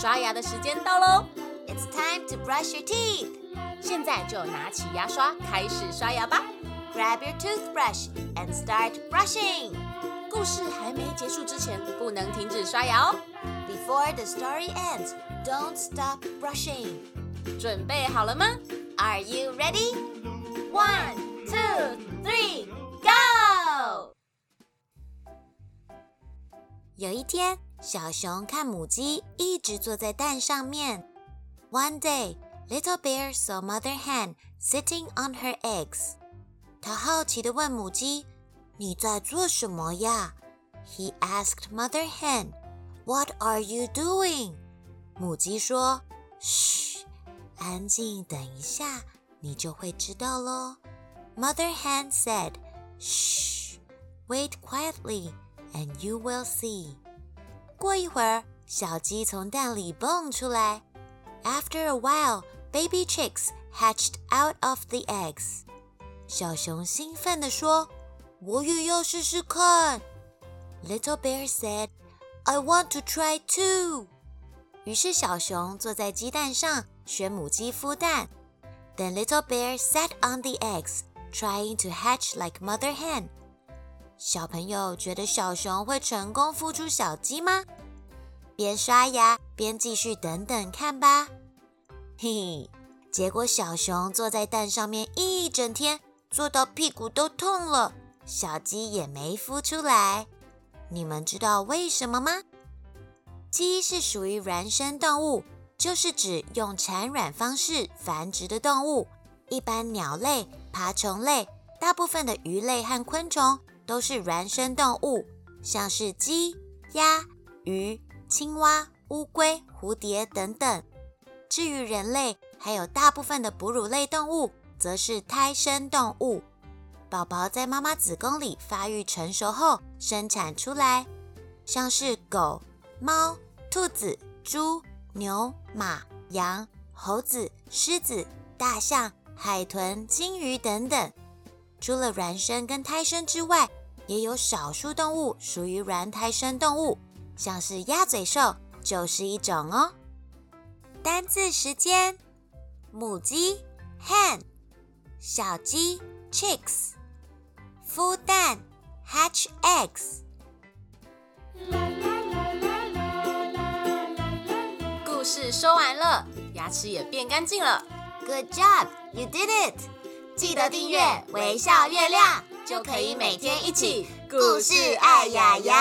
刷牙的时间到喽！It's time to brush your teeth。现在就拿起牙刷开始刷牙吧。Grab your toothbrush and start brushing。故事还没结束之前，不能停止刷牙哦。Before the story ends, don't stop brushing。准备好了吗？Are you ready? One, two, three, go！有一天，小熊看母鸡一直坐在蛋上面。One day, little bear saw mother hen sitting on her eggs. 他好奇地问母鸡：“你在做什么呀？”He asked mother hen, "What are you doing?" 母鸡说：“嘘，安静，等一下，你就会知道喽。” Mother hen said, "Shh, wait quietly, and you will see." 过一会儿，小鸡从蛋里蹦出来。After a while, baby chicks hatched out of the eggs. 小熊兴奋地说：“我也要试试看。” Little bear said, "I want to try too." 于是小熊坐在鸡蛋上学母鸡孵蛋。Then little bear sat on the eggs, trying to hatch like mother hen. 小朋友觉得小熊会成功孵出小鸡吗？边刷牙边继续等等看吧。嘿嘿，结果小熊坐在蛋上面一整天。坐到屁股都痛了，小鸡也没孵出来。你们知道为什么吗？鸡是属于卵生动物，就是指用产卵方式繁殖的动物。一般鸟类、爬虫类、大部分的鱼类和昆虫都是卵生动物，像是鸡、鸭、鱼、青蛙、乌龟、蝴蝶等等。至于人类，还有大部分的哺乳类动物。则是胎生动物，宝宝在妈妈子宫里发育成熟后生产出来，像是狗、猫、兔子、猪、牛、马、羊、猴子、狮子、大象、海豚、金鱼等等。除了卵生跟胎生之外，也有少数动物属于卵胎生动物，像是鸭嘴兽就是一种哦。单字时间：母鸡 hen。小鸡 chicks 孵蛋 hatch eggs。故事说完了，牙齿也变干净了。Good job, you did it！记得订阅微笑月亮，就可以每天一起故事爱牙牙。